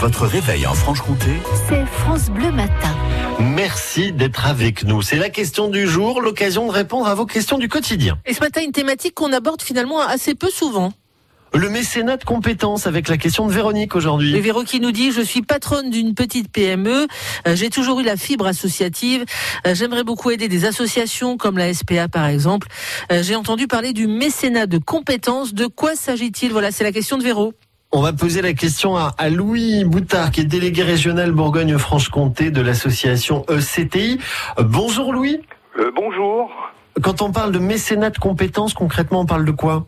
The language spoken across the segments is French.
Votre réveil en Franche-Comté, c'est France Bleu Matin. Merci d'être avec nous. C'est la question du jour, l'occasion de répondre à vos questions du quotidien. Et ce matin, une thématique qu'on aborde finalement assez peu souvent. Le mécénat de compétences avec la question de Véronique aujourd'hui. Et Véro qui nous dit je suis patronne d'une petite PME, euh, j'ai toujours eu la fibre associative, euh, j'aimerais beaucoup aider des associations comme la SPA par exemple. Euh, j'ai entendu parler du mécénat de compétences, de quoi s'agit-il? Voilà, c'est la question de Véro. On va poser la question à, à Louis Boutard, qui est délégué régional Bourgogne-Franche-Comté de l'association ECTI. bonjour Louis. bonjour. Quand on parle de mécénat de compétences, concrètement, on parle de quoi?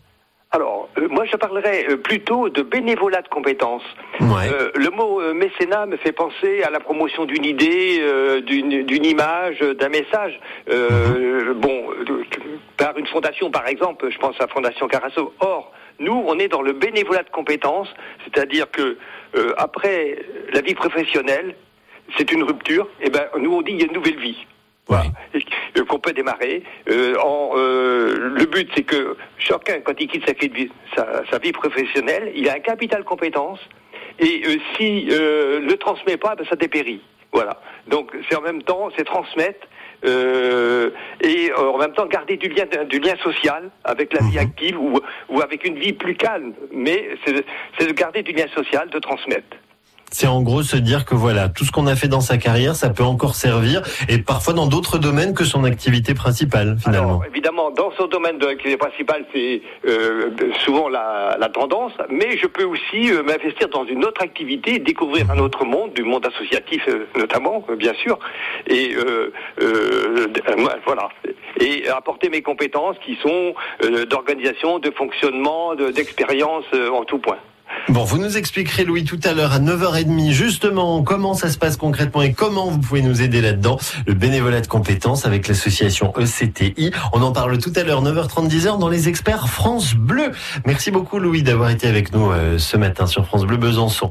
Alors, euh, moi, je parlerais euh, plutôt de bénévolat de compétences. Euh, le mot mécénat me fait penser à la promotion d'une idée, d'une image, d'un message. Mhm. Bon, par une fondation, par exemple, je pense à la Fondation Carasso. Or, nous, on est dans le bénévolat de compétences, c'est-à-dire que après la vie professionnelle, c'est une rupture. Et ben, nous, on dit il y a une nouvelle vie. Voilà. Qu'on peut démarrer. en, le but, c'est que chacun, quand il quitte sa, sa, vie professionnelle, il a un capital compétence. Et euh, si euh, le transmet pas, ben, ça dépérit. Voilà. Donc c'est en même temps, c'est transmettre euh, et euh, en même temps garder du lien, du lien social avec la vie mhm. active ou, ou avec une vie plus calme. Mais c'est de garder du lien social, de transmettre. C'est en gros se dire que voilà, tout ce qu'on a fait dans sa carrière, ça peut encore servir, et parfois dans d'autres domaines que son activité principale, finalement. évidemment, dans son domaine de l'activité principale, c'est euh, souvent la, tendance, mais je peux aussi euh, m'investir dans une autre activité, découvrir un autre monde, du monde associatif euh, notamment, bien sûr, et voilà, et apporter mes compétences qui sont d'organisation, de fonctionnement, d'expérience en tout point. Bon, vous nous expliquerez, Louis, tout à l'heure à 9h30, justement, comment ça se passe concrètement et comment vous pouvez nous aider là-dedans. Le bénévolat de compétences avec l'association ECTI. On en parle tout à l'heure, 9h30, 10h, dans les experts France Bleu. Merci beaucoup, Louis, d'avoir été avec nous euh, ce matin sur France Bleu Besançon.